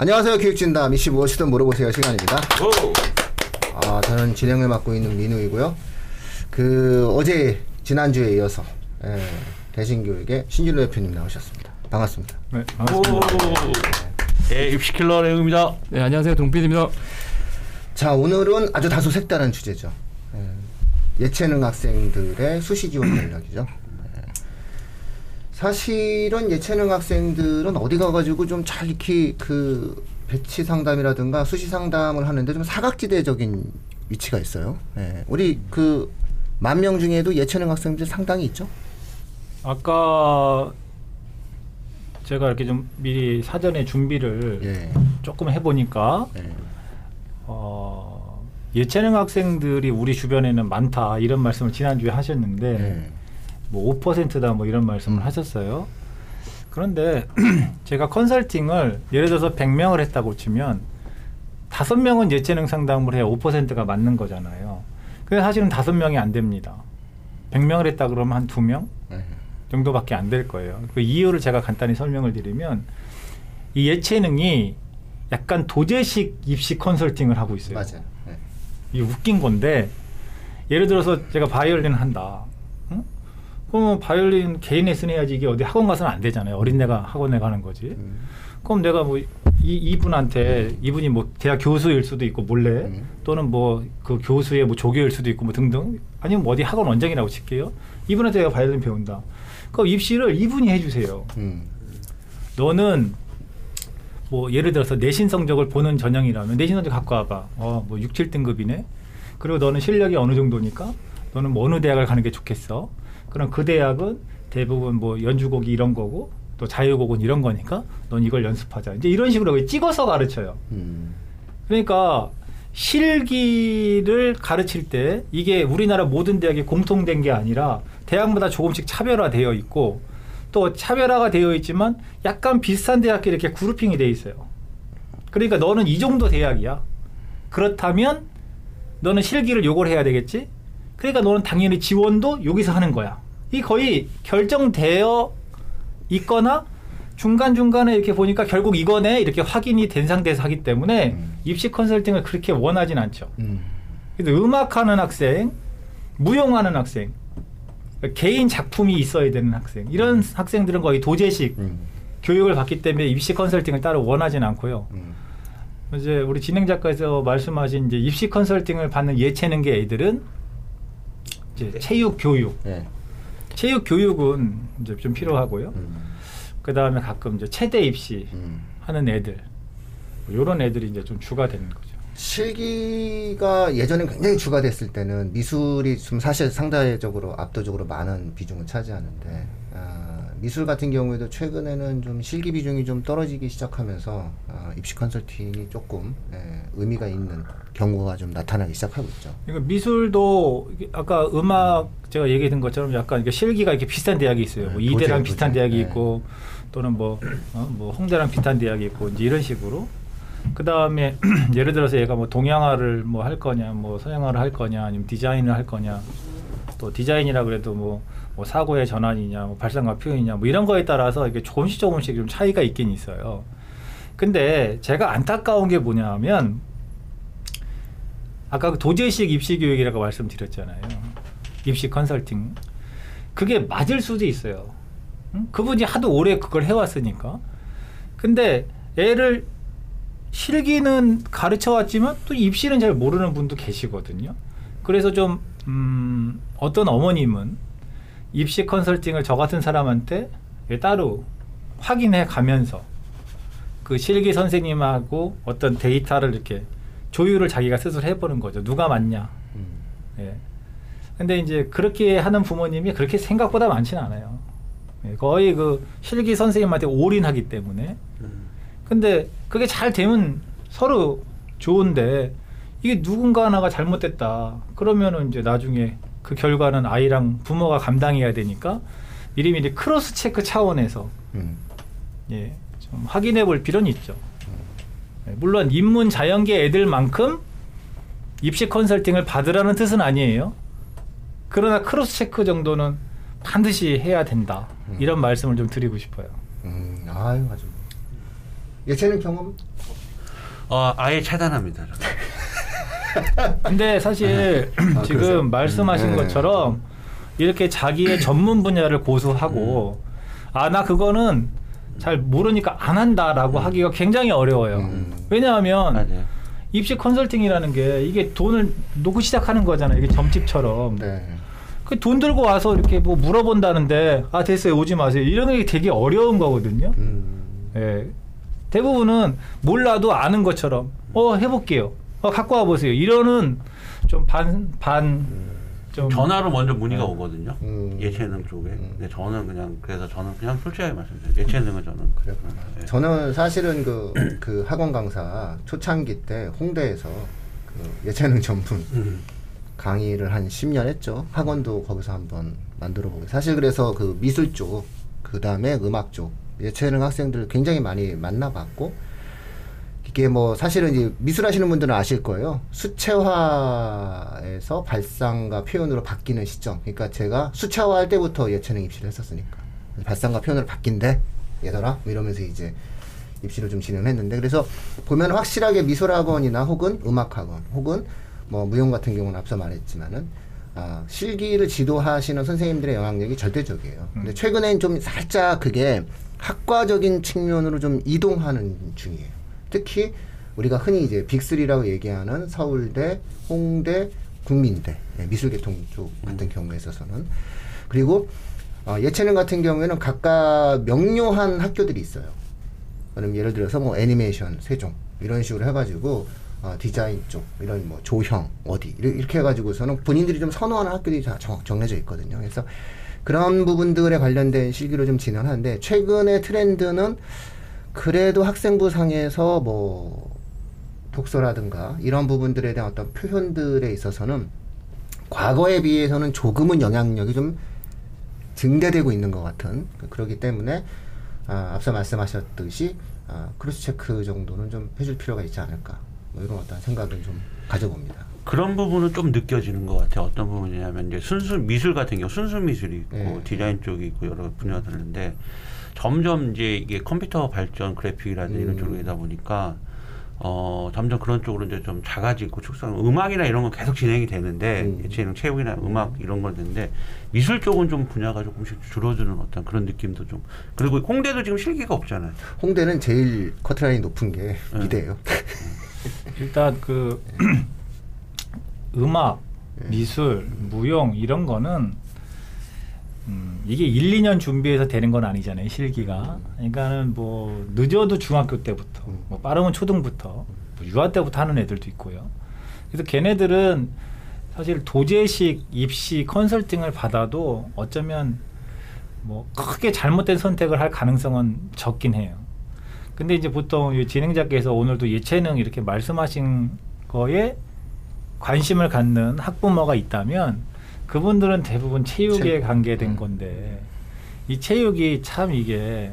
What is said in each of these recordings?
안녕하세요 교육진담 이씨 무엇이든 물어보세요 시간입니다. 오! 아 저는 진행을 맡고 있는 민우이고요. 그 어제 지난주에 이어서 예, 대신교육의 신진로 대표님 나오셨습니다. 반갑습니다. 네, 오! 반갑습니다. 예, 입시킬러 내용입니다. 네, 안녕하세요. 동필입니다. 자 오늘은 아주 다소 색다른 주제죠. 예, 예체능 학생들의 수시 지원 전략이죠. 예. 사실은 예체능 학생들은 어디 가가지고 좀잘 이렇게 그 배치 상담이라든가 수시 상담을 하는데 좀 사각지대적인 위치가 있어요. 예. 우리 그 만 명 중에도 예체능 학생들 상당히 있죠. 아까 제가 이렇게 좀 미리 사전에 준비를 예. 조금 해보니까 예. 어, 예체능 학생들이 우리 주변에는 많다 이런 말씀을 지난주에 하셨는데 예. 뭐 5%다 뭐 이런 말씀을 음. 하셨어요. 그런데 제가 컨설팅을 예를 들어서 100명을 했다고 치면 다섯 명은 예체능 상담을 해야 5%가 맞는 거잖아요. 근데 사실은 다섯 명이 안 됩니다. 100명을 했다 그러면 한두명 예. 정도밖에 안 될 거예요. 그 이유를 제가 간단히 설명을 드리면 이 예체능이 약간 도제식 입시 컨설팅을 하고 있어요. 맞아요. 예. 이 웃긴 건데 예를 들어서 제가 바이올린 한다. 응? 그러면 바이올린 개인 레슨 해야지 이게 어디 학원 가서는 안 되잖아요. 어린애가 학원에 가는 거지. 음. 그럼 내가 뭐 이, 이분한테 이분이 뭐 대학 교수일 수도 있고 몰래 음. 또는 뭐 그 교수의 뭐 조교일 수도 있고 뭐 등등 아니면 뭐 어디 학원 원장이라고 칠게요. 이분한테 내가 바이올린 배운다. 그럼 입시를 이분이 해주세요. 음. 너는 뭐 예를 들어서 내신 성적을 보는 전형이라면 내신 성적 갖고 와봐. 어, 뭐 6, 7등급이네. 그리고 너는 실력이 어느 정도니까 너는 뭐 어느 대학을 가는 게 좋겠어. 그럼 그 대학은 대부분 뭐 연주곡이 이런 거고 또 자유곡은 이런 거니까 넌 이걸 연습하자. 이제 이런 식으로 찍어서 가르쳐요. 음. 그러니까 실기를 가르칠 때 이게 우리나라 모든 대학이 공통된 게 아니라 대학마다 조금씩 차별화되어 있고 또 차별화가 되어 있지만 약간 비슷한 대학끼리 이렇게 그룹핑이 돼 있어요. 그러니까 너는 이 정도 대학이야. 그렇다면 너는 실기를 요걸 해야 되겠지? 그러니까 너는 당연히 지원도 여기서 하는 거야. 이 거의 결정되어 있거나 중간중간에 이렇게 보니까 결국 이거네 이렇게 확인이 된 상태에서 하기 때문에 음. 입시 컨설팅을 그렇게 원하진 않죠. 음. 그래서 음악하는 학생, 무용하는 학생, 개인 작품이 있어야 되는 학생 이런 학생들은 거의 도제식 음. 교육을 받기 때문에 입시 컨설팅을 따로 원하진 않고요. 음. 이제 우리 진행자께서 말씀하신 이제 입시 컨설팅을 받는 예체능계 애들은 이제 체육 교육, 예. 체육 교육은 이제 좀 필요하고요. 음. 그 다음에 가끔 이제 체대 입시 음. 하는 애들, 이런 애들이 이제 좀 주가 되는 거죠. 실기가 예전에 굉장히 주가 됐을 때는 미술이 좀 사실 상대적으로 압도적으로 많은 비중을 차지하는데 아, 미술 같은 경우에도 최근에는 좀 실기 비중이 좀 떨어지기 시작하면서 아, 입시 컨설팅이 조금 예, 의미가 있는 경우가 좀 나타나기 시작하고 있죠. 그러니까 미술도 아까 음악 제가 얘기했던 것처럼 약간 이게 실기가 이렇게 비슷한 대학이 있어요. 뭐 네, 이대랑 비슷한 도제. 대학이 네. 있고 또는 뭐, 어, 뭐 홍대랑 비슷한 대학이 있고 이제 이런 식으로. 그 다음에 예를 들어서 얘가 뭐 동양화를 뭐 할 거냐, 뭐 서양화를 할 거냐, 아니면 디자인을 할 거냐. 또 디자인이라 그래도 뭐, 뭐 사고의 전환이냐, 뭐 발상과 표현이냐, 뭐 이런 거에 따라서 이게 조금씩 조금씩 좀 차이가 있긴 있어요. 근데 제가 안타까운 게 뭐냐면 아까 그 도제식 입시 교육이라고 말씀드렸잖아요. 입시 컨설팅. 그게 맞을 수도 있어요. 응? 그분이 하도 오래 그걸 해왔으니까. 근데 애를 실기는 가르쳐 왔지만 또 입시는 잘 모르는 분도 계시거든요. 그래서 좀, 음, 어떤 어머님은 입시 컨설팅을 저 같은 사람한테 따로 확인해 가면서 그 실기 선생님하고 어떤 데이터를 이렇게 조율을 자기가 스스로 해보는 거죠. 누가 맞냐. 음. 예. 근데 이제 그렇게 하는 부모님이 그렇게 생각보다 많지는 않아요. 예, 거의 그 실기 선생님한테 올인하기 때문에. 근데 그게 잘 되면 서로 좋은데 이게 누군가 하나가 잘못됐다. 그러면은 이제 나중에 그 결과는 아이랑 부모가 감당해야 되니까 미리미리 cross check 차원에서 음. 예, 좀 확인해 볼 필요는 있죠. 예, 물론 인문 자연계 애들만큼 입시 컨설팅을 받으라는 뜻은 아니에요. 그러나 cross check 정도는 반드시 해야 된다. 이런 말씀을 좀 드리고 싶어요. 음. 아유 아주 예체능 경험 어, 아예 차단합니다. 근데 사실 아, 지금 그러세요? 말씀하신 음, 네. 것처럼 이렇게 자기의 전문 분야를 고수하고 아 나 그거는 잘 모르니까 안 한다라고 하기가 굉장히 어려워요. 음. 왜냐하면 맞아요. 입시 컨설팅이라는 게 이게 돈을 놓고 시작하는 거잖아요. 이게 점집처럼. 네. 그돈 들고 와서 이렇게 뭐 물어본다는데 아 됐어요 오지 마세요 이런 게 되게 어려운 거거든요. 음. 예. 대부분은 몰라도 아는 것처럼 어 해볼게요. 어 갖고 와 보세요. 이러는 좀 반 반 좀 전화로 먼저 문의가 오거든요. 음. 예체능 쪽에. 음. 근데 저는 그냥 그래서 저는 그냥 솔직하게 말씀드려요. 예체능은 저는 그랬구나. 예. 저는 사실은 그, 그 학원 강사 초창기 때 홍대에서 그 예체능 전문 음. 강의를 한 10년 했죠. 학원도 거기서 한번 만들어 보고. 사실 그래서 그 미술 쪽, 그 다음에 음악 쪽, 예체능 학생들 굉장히 많이 만나봤고, 이게 뭐 사실은 이제 미술 하시는 분들은 아실 거예요. 수채화에서 발상과 표현으로 바뀌는 시점. 그러니까 제가 수채화 할 때부터 예체능 입시를 했었으니까. 발상과 표현으로 바뀐대. 얘들아. 뭐 이러면서 이제 입시를 좀 진행했는데 그래서 보면 확실하게 미술학원이나 혹은 음악학원 혹은 뭐 무용 같은 경우는 앞서 말했지만은 아, 실기를 지도하시는 선생님들의 영향력이 절대적이에요. 근데 최근엔 좀 살짝 그게 학과적인 측면으로 좀 이동하는 중이에요. 특히 우리가 흔히 이제 빅3라고 얘기하는 서울대, 홍대, 국민대, 예, 미술계통 쪽 같은 경우에 있어서는 그리고 어, 예체능 같은 경우에는 각각 명료한 학교들이 있어요. 그럼 예를 들어서 뭐 애니메이션 세종 이런 식으로 해가지고 어, 디자인 쪽 이런 뭐 조형 어디 이렇게 이렇게 해가지고서는 본인들이 좀 선호하는 학교들이 다 정, 정해져 있거든요. 그래서 그런 부분들에 관련된 실기로 좀 진행하는데 최근의 트렌드는 그래도 학생부 상에서 뭐 독서라든가 이런 부분들에 대한 어떤 표현들에 있어서는 과거에 비해서는 조금은 영향력이 좀 증대되고 있는 것 같은 그러기 때문에 아, 앞서 말씀하셨듯이 아, cross check 정도는 좀 해줄 필요가 있지 않을까 뭐 이런 어떤 생각을 좀 가져봅니다. 그런 부분은 좀 느껴지는 것 같아요. 어떤 부분이냐면 이제 순수 미술 같은 경우 순수 미술이 있고 네. 디자인 쪽이 있고 여러 분야가 있는데 점점 이제 이게 컴퓨터 발전 그래픽이라든지 이런 음. 쪽으로 되다 보니까 어 점점 그런 쪽으로 이제 좀 작아지고 축소하는 음악이나 이런 건 계속 진행이 되는데 음. 예체능 체육이나 음악 이런 건 되는데 미술 쪽은 좀 분야가 조금씩 줄어드는 어떤 그런 느낌도 좀 그리고 홍대도 지금 실기가 없잖아요. 홍대는 제일 커트라인이 높은 게 네. 이대예요. 일단 그 음악, 미술, 무용 이런 거는 음, 이게 1, 2년 준비해서 되는 건 아니잖아요. 실기가. 그러니까는 뭐 늦어도 중학교 때부터, 뭐 빠르면 초등부터, 뭐 유아 때부터 하는 애들도 있고요. 그래서 걔네들은 사실 도제식 입시 컨설팅을 받아도 어쩌면 뭐 크게 잘못된 선택을 할 가능성은 적긴 해요. 근데 이제 보통 이 진행자께서 오늘도 예체능 이렇게 말씀하신 거에 관심을 갖는 학부모가 있다면 그분들은 대부분 체육에 체육. 관계된 음. 건데 이 체육이 참 이게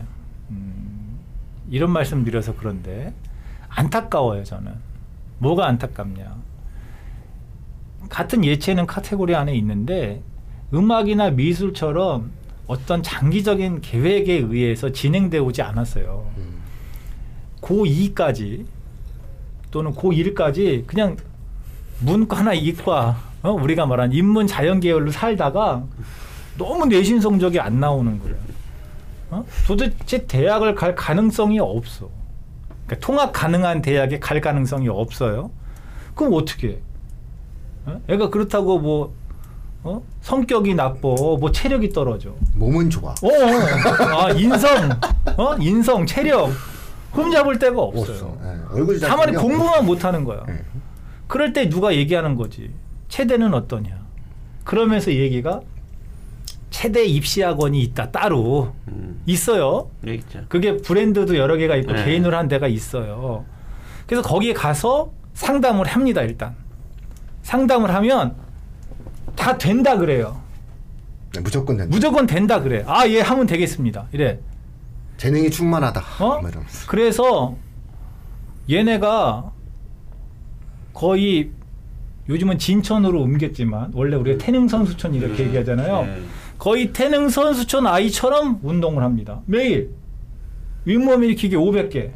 음, 이런 말씀 드려서 그런데 안타까워요 저는 뭐가 안타깝냐 같은 예체능 카테고리 안에 있는데 음악이나 미술처럼 어떤 장기적인 계획에 의해서 진행되어 오지 않았어요. 음. 고2까지 또는 고1까지 그냥 문과나 이과 어? 우리가 말한 인문 자연 계열로 살다가 너무 내신 성적이 안 나오는 거예요. 어? 도대체 대학을 갈 가능성이 없어. 그러니까 통합 가능한 대학에 갈 가능성이 없어요. 그럼 어떻게? 해? 어? 애가 그렇다고 뭐 어? 성격이 나빠, 뭐 체력이 떨어져. 몸은 좋아. 어, 어. 아 인성, 어 인성, 체력 흠잡을 데가 없어요. 없어. 예, 얼굴 다만. 공부만 못하는 거야. 예. 그럴 때 누가 얘기하는 거지. 체대는 어떠냐. 그러면서 얘기가 체대 입시학원이 있다 따로 음. 있어요. 네, 있죠. 그게 브랜드도 여러 개가 있고 네. 개인으로 한 데가 있어요. 그래서 거기에 가서 상담을 합니다 일단. 상담을 하면 다 된다 그래요. 네, 무조건 된다. 무조건 된다 그래. 아, 예, 하면 되겠습니다. 이래. 재능이 충만하다. 어? 뭐. 그래서 얘네가 거의 요즘은 진천으로 옮겼지만 원래 우리가 태릉 선수촌 이렇게 음. 얘기하잖아요. 네. 거의 태릉 선수촌 아이처럼 운동을 합니다. 매일 윗몸 일으키기 500개.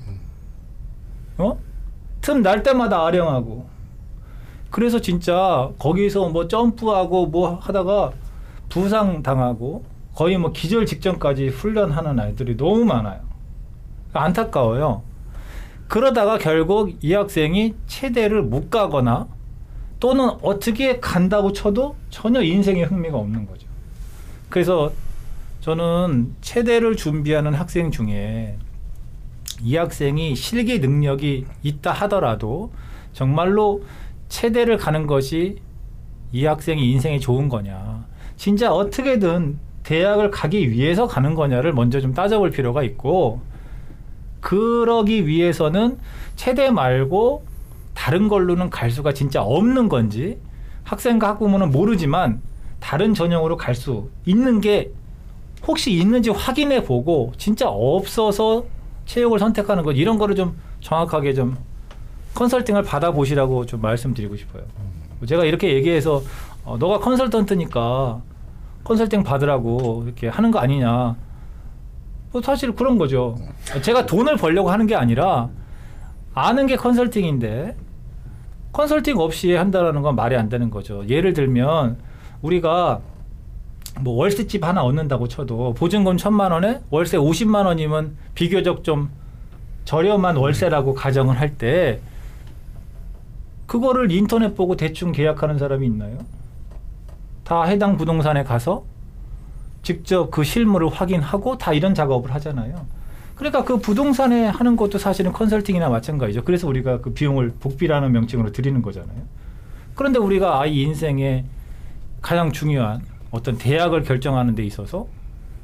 어? 틈 날 때마다 아령하고 그래서 진짜 거기서 뭐 점프하고 뭐 하다가 부상 당하고 거의 뭐 기절 직전까지 훈련하는 아이들이 너무 많아요. 안타까워요. 그러다가 결국 이 학생이 체대를 못 가거나 또는 어떻게 간다고 쳐도 전혀 인생에 흥미가 없는 거죠. 그래서 저는 체대를 준비하는 학생 중에 이 학생이 실기 능력이 있다 하더라도 정말로 체대를 가는 것이 이 학생이 인생에 좋은 거냐. 진짜 어떻게든 대학을 가기 위해서 가는 거냐를 먼저 좀 따져볼 필요가 있고 그러기 위해서는 체대 말고 다른 걸로는 갈 수가 진짜 없는 건지 학생과 학부모는 모르지만 다른 전형으로 갈 수 있는 게 혹시 있는지 확인해 보고 진짜 없어서 체육을 선택하는 것 이런 거를 좀 정확하게 좀 컨설팅을 받아보시라고 좀 말씀드리고 싶어요. 제가 이렇게 얘기해서 어, 너가 컨설턴트니까 컨설팅 받으라고 이렇게 하는 거 아니냐. 뭐 사실 그런 거죠. 제가 돈을 벌려고 하는 게 아니라 아는 게 컨설팅인데 컨설팅 없이 한다라는 건 말이 안 되는 거죠. 예를 들면 우리가 뭐 월세집 하나 얻는다고 쳐도 보증금 천만 원에 월세 50만 원이면 비교적 좀 저렴한 월세라고 가정을 할 때 그거를 인터넷 보고 대충 계약하는 사람이 있나요? 다 해당 부동산에 가서 직접 그 실물을 확인하고 다 이런 작업을 하잖아요. 그러니까 그 부동산에 하는 것도 사실은 컨설팅이나 마찬가지죠. 그래서 우리가 그 비용을 복비라는 명칭으로 드리는 거잖아요. 그런데 우리가 아이 인생에 가장 중요한 어떤 대학을 결정하는 데 있어서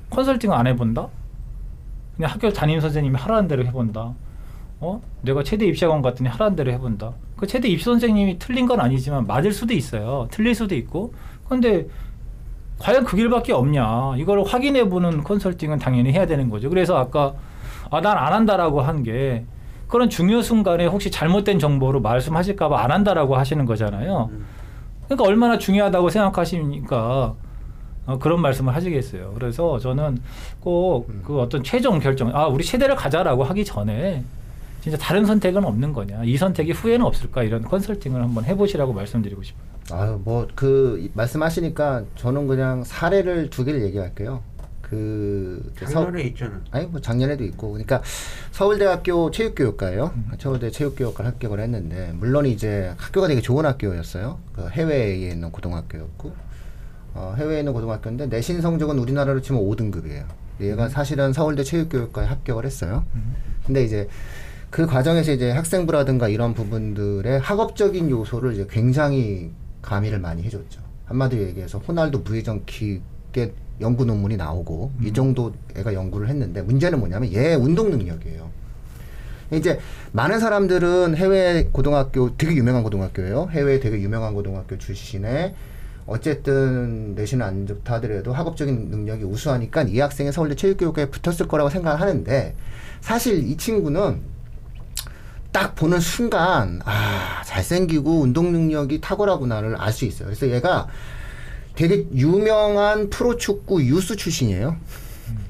컨설팅을 안 해본다? 그냥 학교 담임 선생님이 하라는 대로 해본다. 어? 내가 최대 입시학원 갔더니 하라는 대로 해본다. 그 최대 입시 선생님이 틀린 건 아니지만 맞을 수도 있어요. 틀릴 수도 있고. 그런데 과연 그 길밖에 없냐. 이걸 확인해 보는 컨설팅은 당연히 해야 되는 거죠. 그래서 아까 아, 난 안 한다라고 한 게 그런 중요 순간에 혹시 잘못된 정보로 말씀하실까봐 안 한다라고 하시는 거잖아요. 그러니까 얼마나 중요하다고 생각하시니까 어, 그런 말씀을 하시겠어요. 그래서 저는 꼭 그 어떤 최종 결정, 아, 우리 세대를 가자라고 하기 전에 진짜 다른 선택은 없는 거냐. 이 선택이 후회는 없을까. 이런 컨설팅을 한번 해보시라고 말씀드리고 싶어요. 아유 뭐 그 말씀하시니까 저는 그냥 사례를 두 개를 얘기할게요. 그 작년에 있잖아. 아니 뭐 작년에도 있고 그러니까 서울대학교 체육교육과예요. 서울대 체육교육과 합격을 했는데 물론 이제 학교가 되게 좋은 학교였어요. 그 해외에 있는 고등학교였고 어, 해외에 있는 고등학교인데 내신 성적은 우리나라로 치면 5등급이에요. 얘가 사실은 서울대 체육교육과에 합격을 했어요. 근데 이제 그 과정에서 이제 학생부라든가 이런 부분들의 학업적인 요소를 이제 굉장히 가미를 많이 해줬죠. 한마디로 얘기해서 호날두 부회전 킥의 연구 논문이 나오고 이 정도 애가 연구를 했는데 문제는 뭐냐면 얘 운동 능력이에요. 이제 많은 사람들은 해외 고등학교 되게 유명한 고등학교예요. 해외 되게 유명한 고등학교 출신에 어쨌든 내신은 안 좋다 하더라도 학업적인 능력이 우수하니까 이 학생이 서울대 체육교육과에 붙었을 거라고 생각을 하는데 사실 이 친구는 딱 보는 순간 아 잘생기고 운동 능력이 탁월하구나를 알 수 있어요. 그래서 얘가 되게 유명한 프로축구 유스 출신이에요.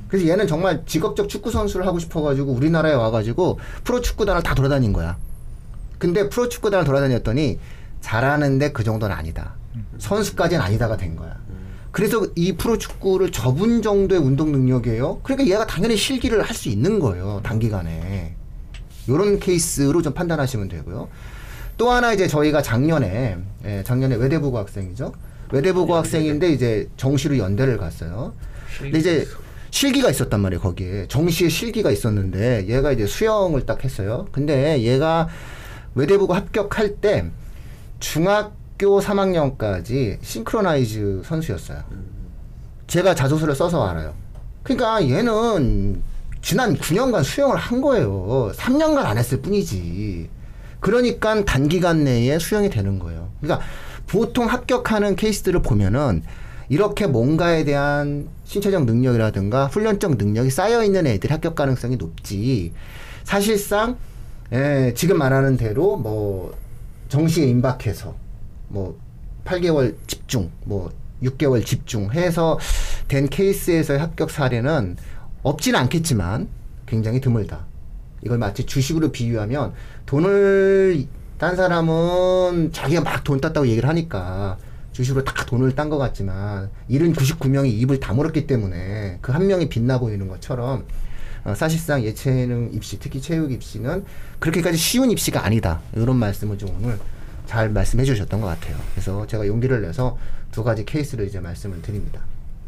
그래서 얘는 정말 직업적 축구 선수를 하고 싶어가지고 우리나라에 와가지고 프로축구단을 다 돌아다닌 거야. 근데 프로축구단을 돌아다녔더니 잘하는데 그 정도는 아니다. 선수까지는 아니다가 된 거야. 그래서 이 프로축구를 접은 정도의 운동 능력이에요. 그러니까 얘가 당연히 실기를 할 수 있는 거예요. 단기간에. 요런 케이스로 좀 판단하시면 되고요. 또 하나 이제 저희가 작년에, 예, 작년에 외대부고 학생이죠. 외대부고 학생인데 이제 정시로 연대를 갔어요. 근데 이제 실기가 있었단 말이에요, 거기에. 정시에 실기가 있었는데 얘가 이제 수영을 딱 했어요. 근데 얘가 외대부고 합격할 때 중학교 3학년까지 싱크로나이즈 선수였어요. 제가 자소서를 써서 알아요. 그러니까 얘는 지난 9년간 수영을 한 거예요. 3년간 안 했을 뿐이지. 그러니까 단기간 내에 수영이 되는 거예요. 그러니까 보통 합격하는 케이스들을 보면은 이렇게 뭔가에 대한 신체적 능력이라든가 훈련적 능력이 쌓여 있는 애들이 합격 가능성이 높지. 사실상 예, 지금 말하는 대로 뭐 정시에 임박해서 뭐 8개월 집중, 뭐 6개월 집중해서 된 케이스에서의 합격 사례는 없지는 않겠지만 굉장히 드물다. 이걸 마치 주식으로 비유하면 돈을 딴 사람은 자기가 막 돈 땄다고 얘기를 하니까 주식으로 다 돈을 딴 것 같지만 79명이 입을 다물었기 때문에 그 한 명이 빛나 보이는 것처럼 어, 사실상 예체능 입시, 특히 체육 입시는 그렇게까지 쉬운 입시가 아니다. 이런 말씀을 좀 오늘 잘 말씀해 주셨던 것 같아요. 그래서 제가 용기를 내서 두 가지 케이스를 이제 말씀을 드립니다.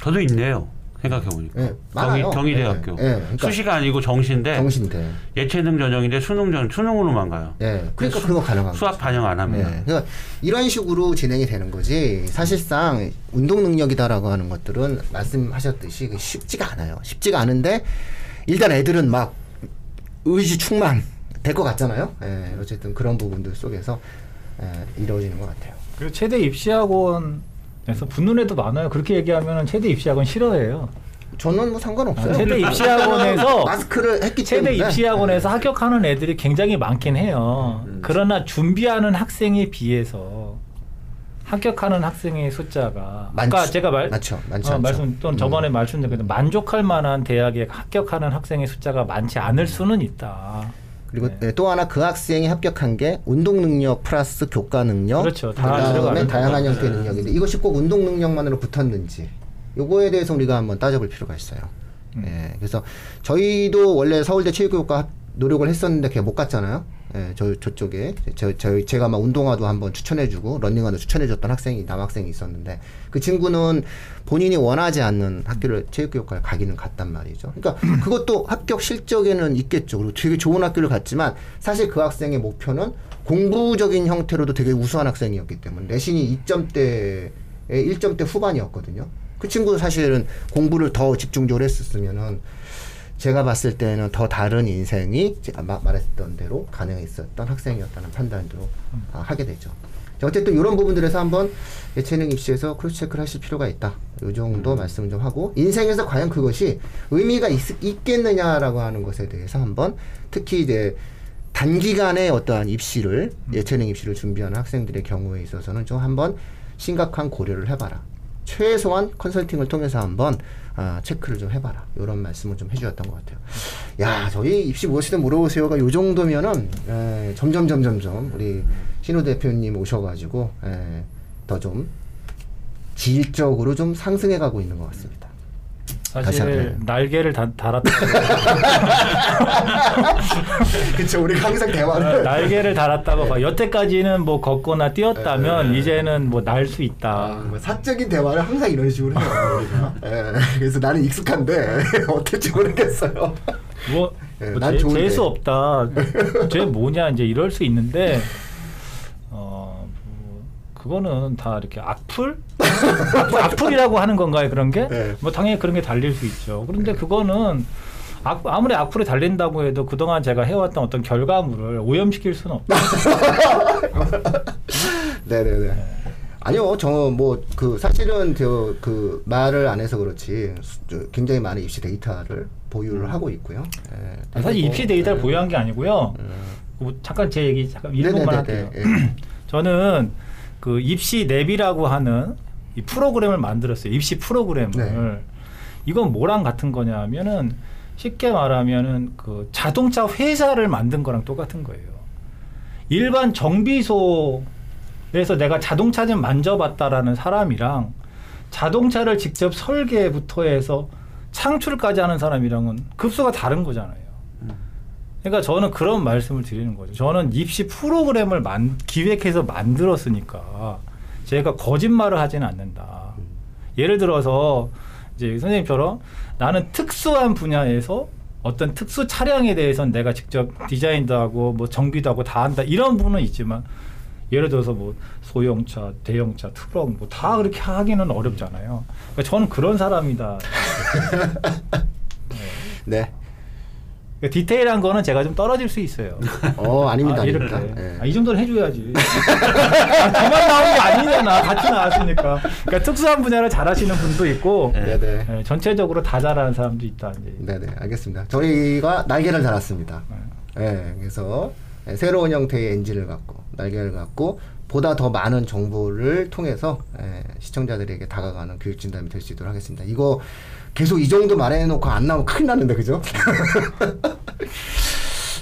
저도 있네요. 생각해 보니까 네, 많아요. 경희, 경희 대학교 네, 네, 그러니까 수시가 아니고 정시인데 정신대. 예체능 전형인데 수능 전 수능으로만 가요. 예, 그러니까 그런 거 가능한 수학 거죠. 반영 안 합니다. 예, 그러니까 이런 식으로 진행이 되는 거지. 사실상 운동 능력이다라고 하는 것들은 말씀하셨듯이 그 쉽지가 않아요. 쉽지가 않은데 일단 애들은 막 의지 충만 될 것 같잖아요. 예, 어쨌든 그런 부분들 속에서 예, 이루어지는 것 같아요. 그리고 최대 입시학원 에서 붙는 애도 많아요. 그렇게 얘기하면 최대 입시학원 싫어해요. 저는 뭐 상관없어요. 아, 최대 입시학원에서 마스크를 했기 최대 때문에 입시학원에서 합격하는 애들이 굉장히 많긴 해요. 그러나 준비하는 학생에 비해서 합격하는 학생의 숫자가 아까 제가 말 많죠. 많지 어. 말씀 또는 음. 저번에 말씀드린 만족할 만한 대학에 합격하는 학생의 숫자가 많지 않을 수는 있다. 그리고 네. 예, 또 하나 그 학생이 합격한 게 운동 능력 플러스 교과 능력, 그렇죠. 다 그다음에 다양한. 형태의 능력인데 이것이 꼭 운동 능력만으로 붙었는지 요거에 대해서 우리가 한번 따져볼 필요가 있어요. 음. 예, 그래서 저희도 원래 서울대 체육교육과 합- 노력을 했었는데 그게 못 갔잖아요. 예, 저 저쪽에 저, 저 제가 막 운동화도 한번 추천해주고 런닝화도 추천해줬던 학생이 남학생이 있었는데 그 친구는 본인이 원하지 않는 학교를 체육교육과를 가기는 갔단 말이죠. 그러니까 그것도 합격 실적에는 있겠죠. 그리고 되게 좋은 학교를 갔지만 사실 그 학생의 목표는 공부적인 형태로도 되게 우수한 학생이었기 때문에 내신이 2점대에 1점대 후반이었거든요. 그 친구도 사실은 공부를 더 집중적으로 했었으면은 제가 봤을 때는 더 다른 인생이 제가 마- 말했던 대로 가능했었던 학생이었다는 판단도 아, 하게 되죠. 자, 어쨌든 이런 부분들에서 한번 예체능 입시에서 cross check를 하실 필요가 있다. 이 정도 말씀을 좀 하고 인생에서 과연 그것이 의미가 있, 겠느냐라고 하는 것에 대해서 한번 특히 이제 단기간에 어떠한 입시를 예체능 입시를 준비하는 학생들의 경우에 있어서는 좀 한번 심각한 고려를 해봐라. 최소한 컨설팅을 통해서 한번 아, 체크를 좀 해봐라. 이런 말씀을 좀 해주셨던 것 같아요. 야, 저희 입시 무엇이든 물어보세요가 요 정도면은 에, 점점 점점 점 우리 신우 대표님 오셔가지고 더 좀 질적으로 좀 상승해가고 있는 것 같습니다. 사실. 날개를 다, 달았다. 그렇죠. 우리가 항상 대화를 날개를 달았다고 봐. 여태까지는 뭐 걷거나 뛰었다면 네. 이제는 뭐 날 수 있다. 아, 뭐 사적인 대화를 항상 이런 식으로 해요. 예, 그래서 나는 익숙한데 어떨지 모르겠어요. 뭐, 예, 뭐난 재- 좋은데. 재수 없다. 쟤 뭐냐 이제 이럴 수 있는데 어 뭐, 그거는 다 이렇게 악플? 악플 악플이라고 하는 건가요 그런 게? 네. 뭐 당연히 그런 게 달릴 수 있죠. 그런데 그거는 악, 아무리 악플이 달린다고 해도 그동안 제가 해왔던 어떤 결과물을 오염시킬 수는 없다. 네네네. 아니요, 저 뭐 그 사실은 저 그 말을 안 해서 그렇지 굉장히 많은 입시 데이터를 보유를 하고 있고요. 예, 아, 사실 입시 데이터를 예. 보유한 게 아니고요. 뭐 잠깐 제 얘기 잠깐 1분만 할게요. 저는 그 입시 랩이라고 하는 이 프로그램을 만들었어요. 입시 프로그램을. 네. 이건 뭐랑 같은 거냐면은 쉽게 말하면은 그 자동차 회사를 만든 거랑 똑같은 거예요. 일반 정비소에서 내가 자동차 좀 만져봤다라는 사람이랑 자동차를 직접 설계부터 해서 창출까지 하는 사람이랑은 급수가 다른 거잖아요. 그러니까 저는 그런 말씀을 드리는 거죠. 저는 입시 프로그램을 만, 기획해서 만들었으니까 제가 거짓말을 하지는 않는다. 예를 들어서 이제 선생님처럼 나는 특수한 분야에서 어떤 특수 차량에 대해서는 내가 직접 디자인도 하고 뭐 정비도 하고 다 한다 이런 부분은 있지만 예를 들어서 뭐 소형차, 대형차, 트럭 뭐 다 그렇게 하기는 어렵잖아요. 그러니까 저는 그런 사람이다. 네. 그러니까 디테일한 거는 제가 좀 떨어질 수 있어요. 어 아닙니다. 아, 이렇게. 아닙니다. 예. 아, 이 정도는 해줘야지. 아, 저만 나온 게 아니잖아. 같이 나왔으니까. 그러니까 특수한 분야를 잘하시는 분도 있고, 네. 네네. 예, 전체적으로 다 잘하는 사람도 있다. 이제. 네 네 알겠습니다. 저희가 날개를 달았습니다. 예, 그래서 예, 새로운 형태의 엔진을 갖고 날개를 갖고 보다 더 많은 정보를 통해서 예, 시청자들에게 다가가는 교육 진담이 될 수 있도록 하겠습니다. 이거 계속 이 정도 말해놓고 안 나오면 큰일 나는데 그죠?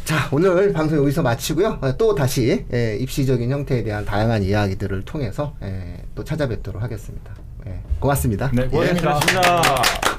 자, 오늘 방송 여기서 마치고요. 어, 또 다시 예, 입시적인 형태에 대한 다양한 이야기들을 통해서 예, 또 찾아뵙도록 하겠습니다. 예, 고맙습니다. 네, 예, 고맙습니다.